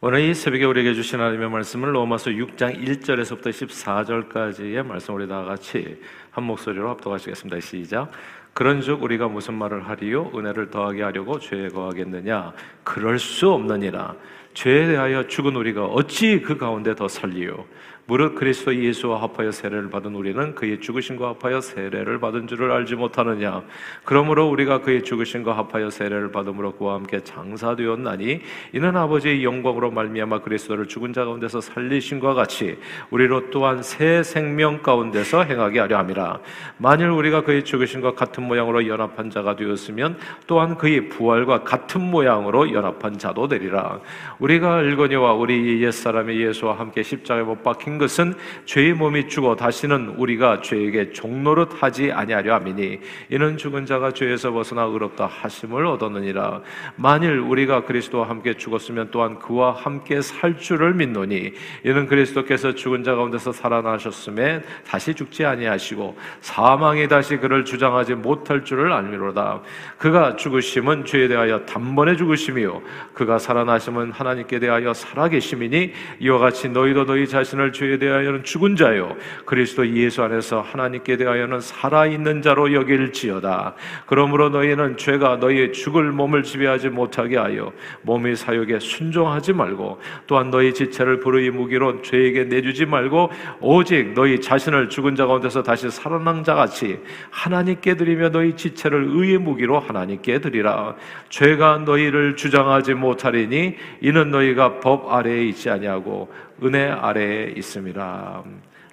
오늘 이 새벽에 우리에게 주신 하나님의 말씀을 로마서 6장 1절에서부터 14절까지의 말씀 우리 다 같이 한 목소리로 합독하시겠습니다. 시작. 그런즉 우리가 무슨 말을 하리요? 은혜를 더하게 하려고 죄에 거하겠느냐? 그럴 수 없느니라. 죄에 대하여 죽은 우리가 어찌 그 가운데 더 살리요? 무릇 그리스도 예수와 합하여 세례를 받은 우리는 그의 죽으심과 합하여 세례를 받은 줄을 알지 못하느냐? 그러므로 우리가 그의 죽으심과 합하여 세례를 받음으로 그와 함께 장사되었나니 이는 아버지의 영광으로 말미암아 그리스도를 죽은 자 가운데서 살리신과 같이 우리로 또한 새 생명 가운데서 행하게 하려 함이라. 만일 우리가 그의 죽으심과 같은 모양으로 연합한 자가 되었으면 또한 그의 부활과 같은 모양으로 연합한 자도 되리라. 우리가 알거니와 우리 옛사람의 예수와 함께 십자가에 못 박힌 것은 죄의 몸이 죽어 다시는 우리가 죄에게 종노릇 하지 아니하려 함이니 이는 죽은 자가 죄에서 벗어나 의롭다 하심을 얻었느니라. 만일 우리가 그리스도와 함께 죽었으면 또한 그와 함께 살 줄을 믿노니 이는 그리스도께서 죽은 자 가운데서 살아나셨음에 다시 죽지 아니하시고 사망이 다시 그를 주장하지 못할 줄을 알미로다. 그가 죽으심은 죄에 대하여 단번에 죽으심이요. 그가 살아나심은 하나님께 대하여 살아계심이니 이와 같이 너희도 너희 자신을 죄 죄에 대하여는 죽은 자요 그리스도 예수 안에서 하나님께 대하여는 살아 있는 자로 여길지어다. 그러므로 너희는 죄가 너희의 죽을 몸을 지배하지 못하게 하여 몸의 사욕에 순종하지 말고 또한 너희 지체를 불의 무기로 죄에게 내주지 말고 오직 너희 자신을 죽은 자 가운데서 다시 살아난 자 같이 하나님께 드리며 너희 지체를 의의 무기로 하나님께 드리라. 죄가 너희를 주장하지 못하리니 이는 너희가 법 아래에 있지 아니하고 은혜 아래에 있습니다.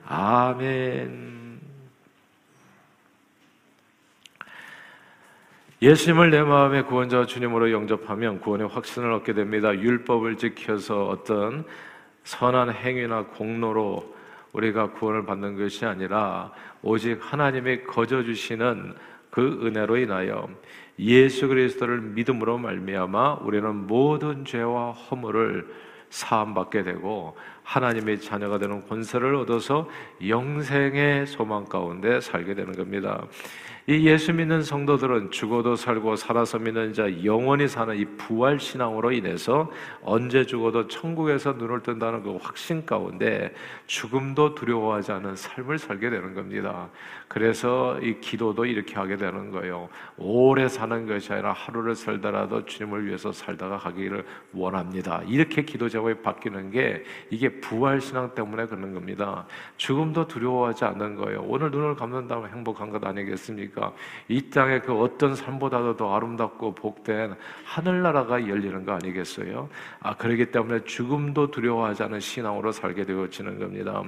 아멘. 예수님을 내 마음의 구원자 주님으로 영접하면 구원의 확신을 얻게 됩니다. 율법을 지켜서 어떤 선한 행위나 공로로 우리가 구원을 받는 것이 아니라 오직 하나님이 거저 주시는 그 은혜로 인하여 예수 그리스도를 믿음으로 말미암아 우리는 모든 죄와 허물을 사함 받게 되고 하나님의 자녀가 되는 권세를 얻어서 영생의 소망 가운데 살게 되는 겁니다. 이 예수 믿는 성도들은 죽어도 살고 살아서 믿는 자 영원히 사는 이 부활 신앙으로 인해서 언제 죽어도 천국에서 눈을 뜬다는 그 확신 가운데 죽음도 두려워하지 않은 삶을 살게 되는 겁니다. 그래서 이 기도도 이렇게 하게 되는 거예요. 오래 사는 것이 아니라 하루를 살더라도 주님을 위해서 살다가 가기를 원합니다. 이렇게 기도 제목이 바뀌는 게 이게 부활 신앙 때문에 그런 겁니다. 죽음도 두려워하지 않는 거예요. 오늘 눈을 감는다면 행복한 것 아니겠습니까? 이 땅의 그 어떤 삶보다도 더 아름답고 복된 하늘나라가 열리는 거 아니겠어요? 아, 그러기 때문에 죽음도 두려워하지 않은 신앙으로 살게 되어지는 겁니다.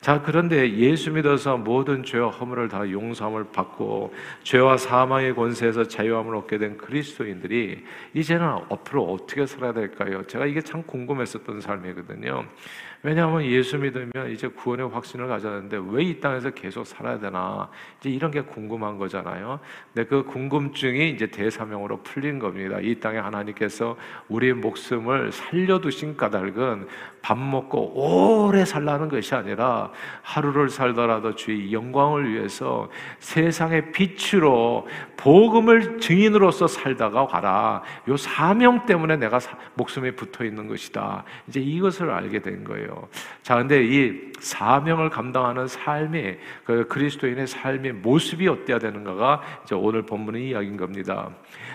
자, 그런데 예수 믿어서 모든 죄와 허물을 다 용서함을 받고 죄와 사망의 권세에서 자유함을 얻게 된 그리스도인들이 이제는 앞으로 어떻게 살아야 될까요? 제가 이게 참 궁금했었던 삶이거든요. 왜냐하면 예수 믿으면 이제 구원의 확신을 가졌는데 왜 이 땅에서 계속 살아야 되나 이제 이런 게 궁금한 거잖아요. 근데 그 궁금증이 이제 대사명으로 풀린 겁니다. 이 땅에 하나님께서 우리의 목숨을 살려두신 까닭은 밥 먹고 오래 살라는 것이 아니라 하루를 살더라도 주의 영광을 위해서 세상의 빛으로 복음을 증인으로서 살다가 가라. 요 사명 때문에 내가 목숨에 붙어 있는 것이다. 이제 이것을 알게 된 거예요. 자, 근데 이 사명을 감당하는 삶이 그 그리스도인의 삶의 모습이 어때야 되는가가 이제 오늘 본문의 이야기인 겁니다.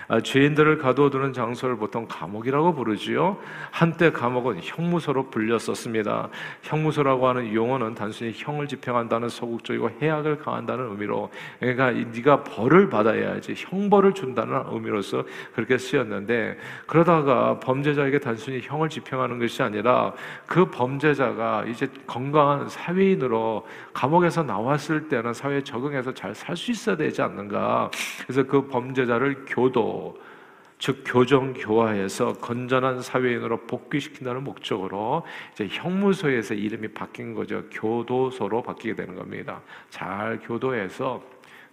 아, 죄인들을 가둬두는 장소를 보통 감옥이라고 부르지요. 한때 감옥은 형무소로 불렸었습니다. 형무소라고 하는 용어는 단순히 형을 집행한다는 소극적이고 해악을 가한다는 의미로 그러니까 네가 벌을 받아야지 형벌을 준다는 의미로서 그렇게 쓰였는데 그러다가 범죄자에게 단순히 형을 집행하는 것이 아니라 그 범죄자가 이제 건강한 사회인으로 감옥에서 나왔을 때는 사회에 적응해서 잘 살 수 있어야 되지 않는가. 그래서 그 범죄자를 교도 즉 교정 교화해서 건전한 사회인으로 복귀시킨다는 목적으로 이제 형무소에서 이름이 바뀐 거죠. 교도소로 바뀌게 되는 겁니다. 잘 교도해서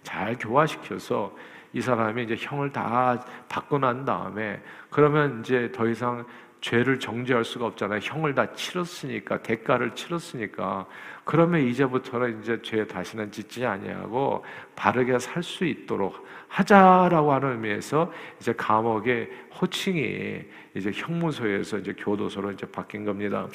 잘 교화시켜서 이 사람이 이제 형을 다 받고 난 다음에 그러면 이제 더 이상 죄를 정죄할 수가 없잖아요. 형을 다 치렀으니까 대가를 치렀으니까 그러면 이제부터는 이제 죄 다시는 짓지 아니하고 바르게 살 수 있도록 하자라고 하는 의미에서 이제 감옥의 호칭이 이제 형무소에서 이제 교도소로 이제 바뀐 겁니다.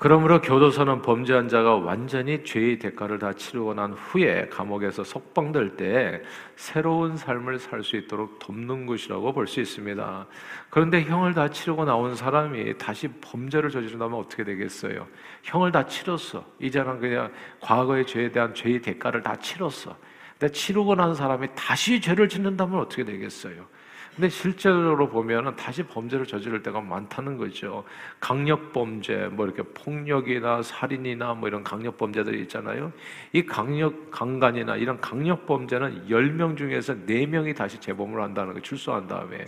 그러므로 교도소는 범죄한 자가 완전히 죄의 대가를 다 치르고 난 후에 감옥에서 석방될 때 새로운 삶을 살 수 있도록 돕는 곳이라고 볼 수 있습니다. 그런데 형을 다 치르고 나온 사람이 다시 범죄를 저지른다면 어떻게 되겠어요? 형을 다 치렀어. 이제는 그냥 과거의 죄에 대한 죄의 대가를 다 치렀어. 근데 치르고 난 사람이 다시 죄를 짓는다면 어떻게 되겠어요? 근데 실제로 보면은 다시 범죄를 저지를 때가 많다는 거죠. 강력 범죄, 뭐 이렇게 폭력이나 살인이나 뭐 이런 강력 범죄들이 있잖아요. 이 강력 강간이나 이런 강력 범죄는 10명 중에서 4명이 다시 재범을 한다는 거 출소한 다음에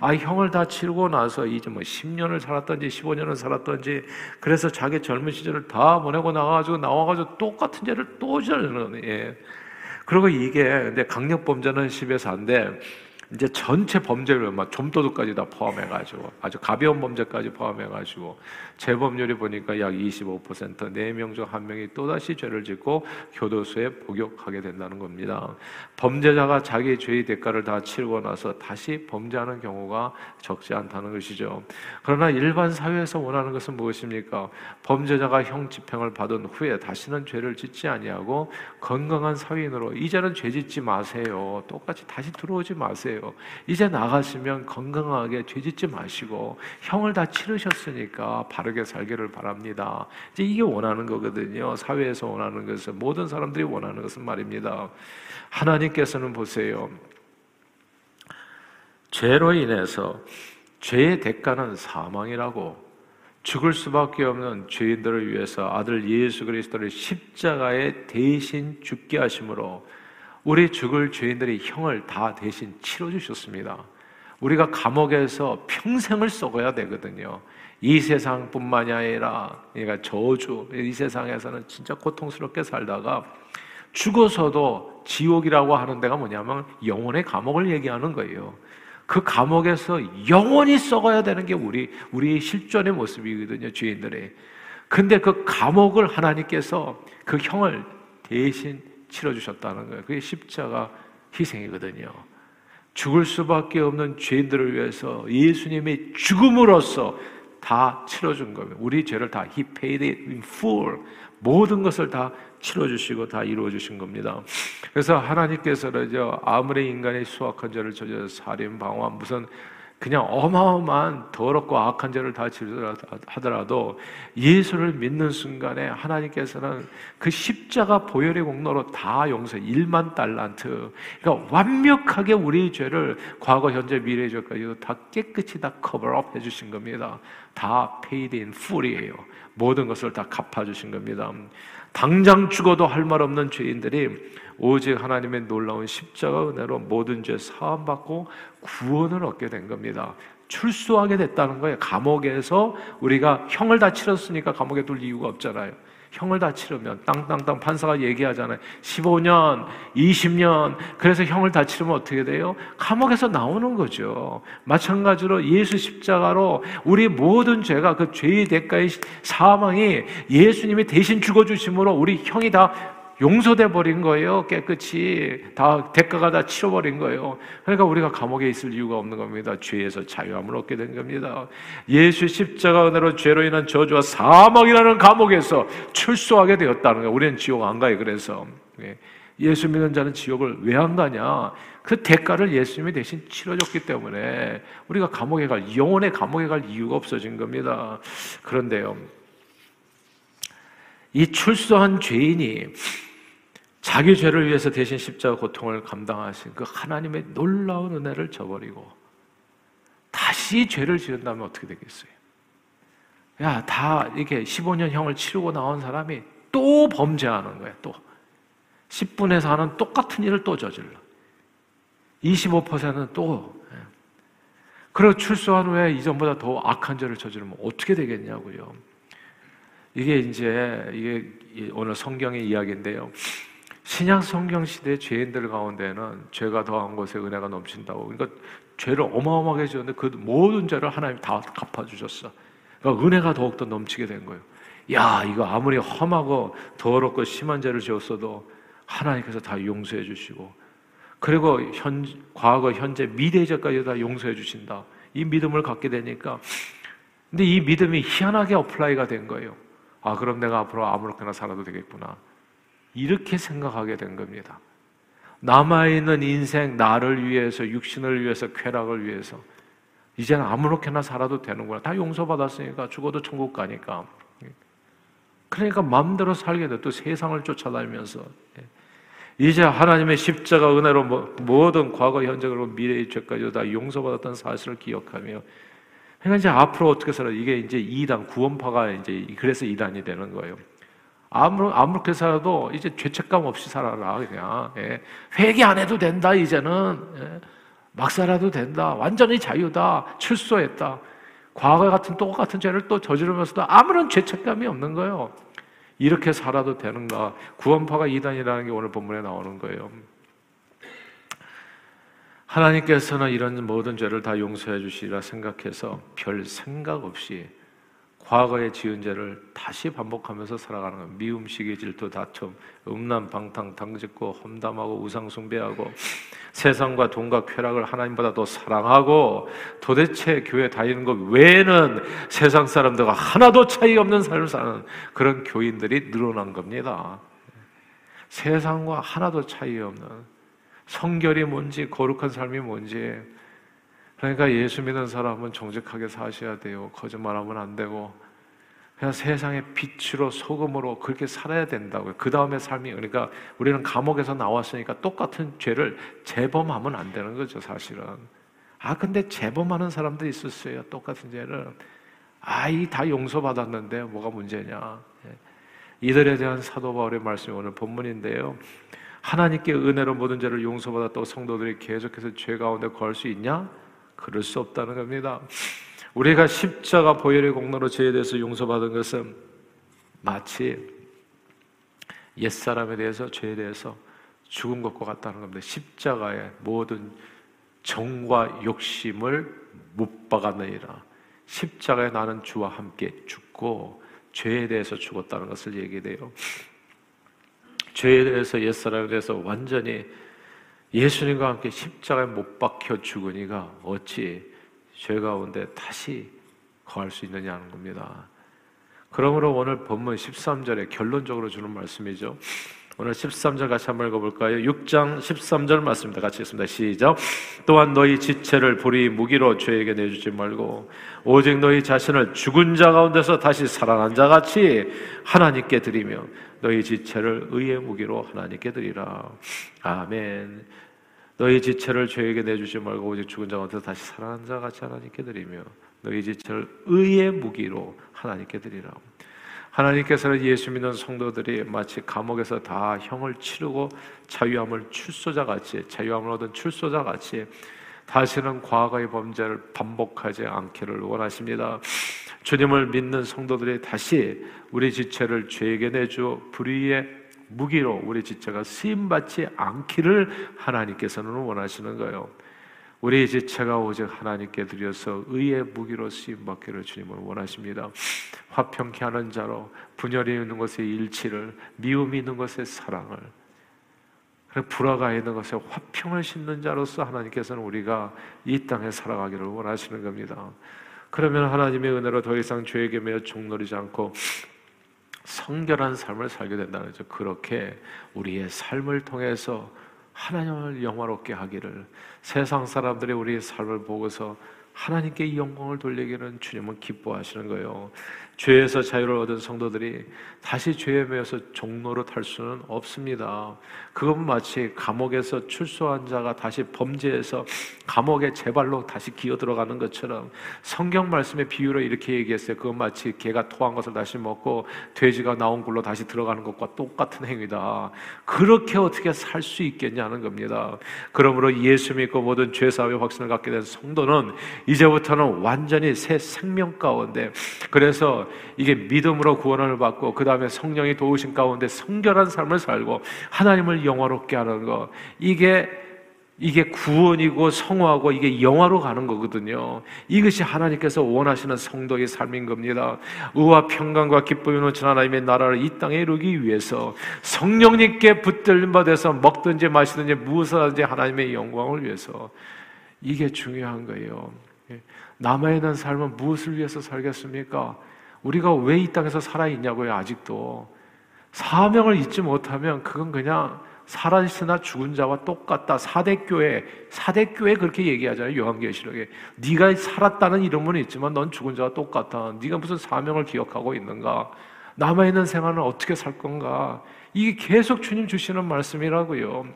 아 형을 다 치르고 나서 이제 뭐 10년을 살았던지 15년을 살았던지 그래서 자기 젊은 시절을 다 보내고 나가지고 나와가지고 똑같은 죄를 또 저지르는 예. 그리고 이게 근데 강력 범죄는 10에서 안 돼 이제 전체 범죄를 막 좀도둑까지 다 포함해가지고 아주 가벼운 범죄까지 포함해가지고 재범률이 보니까 약 25% 4명 중한 명이 또다시 죄를 짓고 교도소에 복역하게 된다는 겁니다. 범죄자가 자기 죄의 대가를 다 치르고 나서 다시 범죄하는 경우가 적지 않다는 것이죠. 그러나 일반 사회에서 원하는 것은 무엇입니까? 범죄자가 형 집행을 받은 후에 다시는 죄를 짓지 아니하고 건강한 사회인으로 이제는 죄 짓지 마세요. 똑같이 다시 들어오지 마세요. 이제 나가시면 건강하게 죄 짓지 마시고 형을 다 치르셨으니까 바르게 살기를 바랍니다. 이제 이게 원하는 거거든요. 사회에서 원하는 것은 모든 사람들이 원하는 것은 말입니다. 하나님께서는 보세요. 죄로 인해서 죄의 대가는 사망이라고 죽을 수밖에 없는 죄인들을 위해서 아들 예수 그리스도를 십자가에 대신 죽게 하심으로 우리 죽을 죄인들의 형을 다 대신 치러 주셨습니다. 우리가 감옥에서 평생을 썩어야 되거든요. 이 세상뿐만이 아니라 그러니까 저주 이 세상에서는 진짜 고통스럽게 살다가 죽어서도 지옥이라고 하는 데가 뭐냐면 영혼의 감옥을 얘기하는 거예요. 그 감옥에서 영원히 썩어야 되는 게 우리 우리의 실존의 모습이거든요, 주인들의. 근데 그 감옥을 하나님께서 그 형을 대신 치러 주셨다는 거예요. 그게 십자가 희생이거든요. 죽을 수밖에 없는 죄인들을 위해서 예수님이 죽음으로써 다 치러준 거예요. 우리 죄를 다 He paid it in full. 모든 것을 다 치러주시고 다 이루어주신 겁니다. 그래서 하나님께서 는 아무리 인간의 수악한 죄를 저져 살인, 방화, 무슨 그냥 어마어마한 더럽고 악한 죄를 다 하더라도 예수를 믿는 순간에 하나님께서는 그 십자가 보혈의 공로로 다 용서 1만 달란트. 그러니까 완벽하게 우리 죄를 과거 현재 미래 죄까지 다 깨끗이 다 커버업 해주신 겁니다. 다 paid in full이에요. 모든 것을 다 갚아주신 겁니다. 당장 죽어도 할 말 없는 죄인들이 오직 하나님의 놀라운 십자가 은혜로 모든 죄 사함 받고 구원을 얻게 된 겁니다. 출소하게 됐다는 거예요. 감옥에서 우리가 형을 다 치렀으니까 감옥에 둘 이유가 없잖아요. 형을 다 치르면 땅땅땅 판사가 얘기하잖아요. 15년, 20년. 그래서 형을 다 치르면 어떻게 돼요? 감옥에서 나오는 거죠. 마찬가지로 예수 십자가로 우리 모든 죄가 그 죄의 대가의 사망이 예수님이 대신 죽어 주심으로 우리 형이 다 용서돼 버린 거예요. 깨끗이 다 대가가 다 치러 버린 거예요. 그러니까 우리가 감옥에 있을 이유가 없는 겁니다. 죄에서 자유함을 얻게 된 겁니다. 예수 십자가 은혜로 죄로 인한 저주와 사망이라는 감옥에서 출소하게 되었다는 거예요. 우리는 지옥 안 가요. 그래서 예. 예수 믿는 자는 지옥을 왜 안 가냐? 그 대가를 예수님이 대신 치러줬기 때문에 우리가 감옥에 갈 영혼의 감옥에 갈 이유가 없어진 겁니다. 그런데요. 이 출소한 죄인이 자기 죄를 위해서 대신 십자가 고통을 감당하신 그 하나님의 놀라운 은혜를 저버리고 다시 죄를 지은다면 어떻게 되겠어요? 야, 다 이렇게 15년 형을 치르고 나온 사람이 또 범죄하는 거야, 또. 10분에서 하는 똑같은 일을 또 저질러. 25%는 또. 예. 그리고 출소한 후에 이전보다 더 악한 죄를 저지르면 어떻게 되겠냐고요. 이게 이제, 이게 오늘 성경의 이야기인데요. 신약 성경 시대 죄인들 가운데는 죄가 더한 곳에 은혜가 넘친다고. 그러니까 죄를 어마어마하게 지었는데 그 모든 죄를 하나님 다 갚아주셨어. 그러니까 은혜가 더욱더 넘치게 된 거예요. 야, 이거 아무리 험하고 더럽고 심한 죄를 지었어도 하나님께서 다 용서해 주시고, 그리고 현, 과거, 현재, 미래제까지 다 용서해 주신다. 이 믿음을 갖게 되니까, 근데 이 믿음이 희한하게 apply가 된 거예요. 아, 그럼 내가 앞으로 아무렇게나 살아도 되겠구나. 이렇게 생각하게 된 겁니다. 남아있는 인생, 나를 위해서, 육신을 위해서, 쾌락을 위해서, 이제는 아무렇게나 살아도 되는구나. 다 용서받았으니까, 죽어도 천국 가니까. 그러니까 마음대로 살게 돼. 또 세상을 쫓아다니면서. 이제 하나님의 십자가 은혜로 뭐, 모든 과거, 현재, 그리고 미래의 죄까지 다 용서받았던 사실을 기억하며, 그러니까 이제 앞으로 어떻게 살아? 이게 이제 이단 구원파가 이제 그래서 이단이 되는 거예요. 아무 아무렇게 살아도 이제 죄책감 없이 살아라 그냥 예. 회개 안 해도 된다 이제는 예. 막 살아도 된다 완전히 자유다 출소했다 과거 같은 똑같은 죄를 또 저지르면서도 아무런 죄책감이 없는 거예요. 이렇게 살아도 되는가? 구원파가 이단이라는 게 오늘 본문에 나오는 거예요. 하나님께서는 이런 모든 죄를 다 용서해 주시리라 생각해서 별 생각 없이 과거의 지은 죄를 다시 반복하면서 살아가는 것. 미움, 시기, 질투, 다툼, 음란, 방탕, 당짓고 험담하고 우상 숭배하고 세상과 돈과 쾌락을 하나님보다 더 사랑하고 도대체 교회 다니는 것 외에는 세상 사람들과 하나도 차이 없는 삶을 사는 그런 교인들이 늘어난 겁니다. 세상과 하나도 차이 없는 성결이 뭔지 거룩한 삶이 뭔지 그러니까 예수 믿는 사람은 정직하게 사셔야 돼요. 거짓말하면 안 되고 그냥 세상의 빛으로 소금으로 그렇게 살아야 된다고요. 그 다음에 삶이 그러니까 우리는 감옥에서 나왔으니까 똑같은 죄를 재범하면 안 되는 거죠, 사실은. 아 근데 재범하는 사람도 있었어요. 똑같은 죄를. 아이 다 용서받았는데 뭐가 문제냐? 예. 이들에 대한 사도 바울의 말씀이 오늘 본문인데요. 하나님께 은혜로 모든 죄를 용서받았다고 성도들이 계속해서 죄 가운데 거할 수 있냐? 그럴 수 없다는 겁니다. 우리가 십자가 보혈의 공로로 죄에 대해서 용서받은 것은 마치 옛사람에 대해서 죄에 대해서 죽은 것과 같다는 겁니다. 십자가의 모든 정과 욕심을 못 박아내리라. 십자가에 나는 주와 함께 죽고 죄에 대해서 죽었다는 것을 얘기해요. 죄에 대해서 옛사람에 대해서 완전히 예수님과 함께 십자가에 못 박혀 죽으니가 어찌 죄 가운데 다시 거할 수 있느냐는 겁니다. 그러므로 오늘 본문 13절에 결론적으로 주는 말씀이죠. 오늘 13절 같이 한번 읽어볼까요? 6장 13절 말씀입니다. 같이 읽습니다. 시작. 또한 너희 지체를 불의 무기로 죄에게 내주지 말고 오직 너희 자신을 죽은 자 가운데서 다시 살아난 자 같이 하나님께 드리며 너희 지체를 의의 무기로 하나님께 드리라. 아멘. 너희 지체를 죄에게 내주지 말고 오직 죽은 자 가운데서 다시 살아난 자 같이 하나님께 드리며 너희 지체를 의의 무기로 하나님께 드리라. 하나님께서는 예수 믿는 성도들이 마치 감옥에서 다 형을 치르고 자유함을 출소자 같이 자유함을 얻은 출소자 같이 다시는 과거의 범죄를 반복하지 않기를 원하십니다. 주님을 믿는 성도들이 다시 우리 지체를 죄에게 내주 불의의 무기로 우리 지체가 쓰임 받지 않기를 하나님께서는 원하시는 거예요. 우리 지체가 오직 하나님께 드려서 의의 무기로 쓰임 받기를 주님은 원하십니다. 화평케 하는 자로 분열이 있는 것에 일치를 미움이 있는 것에 사랑을 불화가 있는 것에 화평을 심는 자로서 하나님께서는 우리가 이 땅에 살아가기를 원하시는 겁니다. 그러면 하나님의 은혜로 더 이상 죄에게 매여 종노리지 않고 성결한 삶을 살게 된다는 거죠. 그렇게 우리의 삶을 통해서 하나님을 영화롭게 하기를 세상 사람들이 우리의 삶을 보고서 하나님께 이 영광을 돌리기는 주님은 기뻐하시는 거예요. 죄에서 자유를 얻은 성도들이 다시 죄에 매여서 종로로 탈 수는 없습니다. 그건 마치 감옥에서 출소한 자가 다시 범죄해서 감옥에 제발로 다시 기어 들어가는 것처럼 성경 말씀의 비유로 이렇게 얘기했어요. 그건 마치 개가 토한 것을 다시 먹고 돼지가 나온 굴로 다시 들어가는 것과 똑같은 행위다. 그렇게 어떻게 살 수 있겠냐는 겁니다. 그러므로 예수 믿고 모든 죄사의 확신을 갖게 된 성도는 이제부터는 완전히 새 생명 가운데 그래서 이게 믿음으로 구원을 받고 그 다음에 성령이 도우신 가운데 성결한 삶을 살고 하나님을 영화롭게 하는 것 이게 이게 구원이고 성화고 이게 영화로 가는 거거든요. 이것이 하나님께서 원하시는 성도의 삶인 겁니다. 의와 평강과 기쁨이 넘친 하나님의 나라를 이 땅에 이루기 위해서 성령님께 붙들림 받아서 먹든지 마시든지 무엇을 하든지 하나님의 영광을 위해서 이게 중요한 거예요. 예. 남아있는 삶은 무엇을 위해서 살겠습니까? 우리가 왜 이 땅에서 살아있냐고요, 아직도. 사명을 잊지 못하면 그건 그냥 살아있으나 죽은 자와 똑같다. 사대교회, 사대교회 그렇게 얘기하잖아요. 요한계시록에. 네가 살았다는 이름은 있지만 넌 죽은 자와 똑같다. 네가 무슨 사명을 기억하고 있는가? 남아 있는 생활은 어떻게 살 건가? 이게 계속 주님 주시는 말씀이라고요.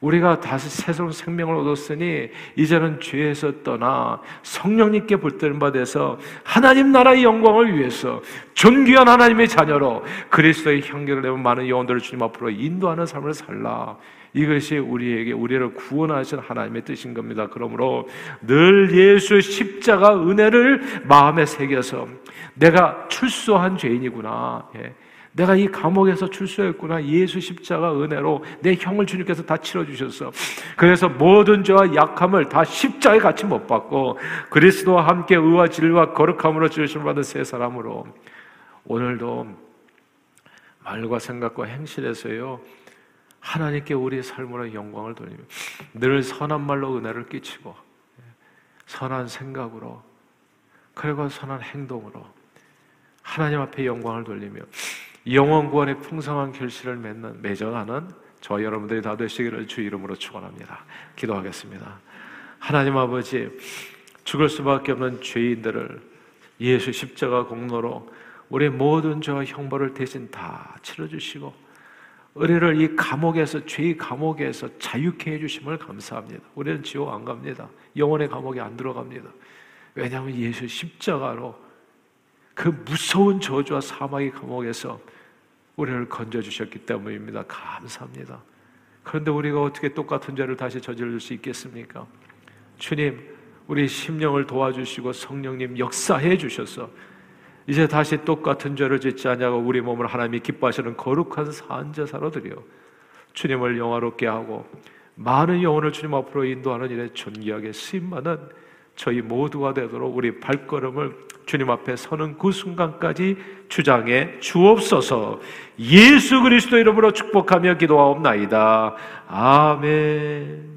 우리가 다시 새로운 생명을 얻었으니 이제는 죄에서 떠나 성령님께 붙들림 받아서 하나님 나라의 영광을 위해서 존귀한 하나님의 자녀로 그리스도의 향기를 내면 많은 영혼들을 주님 앞으로 인도하는 삶을 살라. 이것이 우리에게 우리를 구원하신 하나님의 뜻인 겁니다. 그러므로 늘 예수 십자가 은혜를 마음에 새겨서 내가 출소한 죄인이구나. 예. 내가 이 감옥에서 출소했구나. 예수 십자가 은혜로 내 형을 주님께서 다 치러주셨어. 그래서 모든 죄와 약함을 다 십자가에 같이 못 받고 그리스도와 함께 의와 진리와 거룩함으로 주심을 받은 새 사람으로 오늘도 말과 생각과 행실에서요. 하나님께 우리의 삶으로 영광을 돌리며 늘 선한 말로 은혜를 끼치고 선한 생각으로 그리고 선한 행동으로 하나님 앞에 영광을 돌리며 영원 구원의 풍성한 결실을 맺는 매정하는 저 여러분들이 다 되시기를 주 이름으로 축원합니다. 기도하겠습니다. 하나님 아버지 죽을 수밖에 없는 죄인들을 예수 십자가 공로로 우리 모든 죄와 형벌을 대신 다 치러 주시고 우리를 이 감옥에서 죄의 감옥에서 자유케 해 주심을 감사합니다. 우리는 지옥 안 갑니다. 영원의 감옥에 안 들어갑니다. 왜냐하면 예수 십자가로 그 무서운 저주와 사망의 감옥에서 우리를 건져 주셨기 때문입니다. 감사합니다. 그런데 우리가 어떻게 똑같은 죄를 다시 저지를 수 있겠습니까? 주님, 우리 심령을 도와주시고 성령님 역사해 주셔서 이제 다시 똑같은 죄를 짓지 않냐고 우리 몸을 하나님이 기뻐하시는 거룩한 산제사로 드려 주님을 영화롭게 하고 많은 영혼을 주님 앞으로 인도하는 일에 존귀하게 쓰임받는 저희 모두가 되도록 우리 발걸음을 주님 앞에 서는 그 순간까지 주장해 주옵소서 예수 그리스도 이름으로 축복하며 기도하옵나이다. 아멘.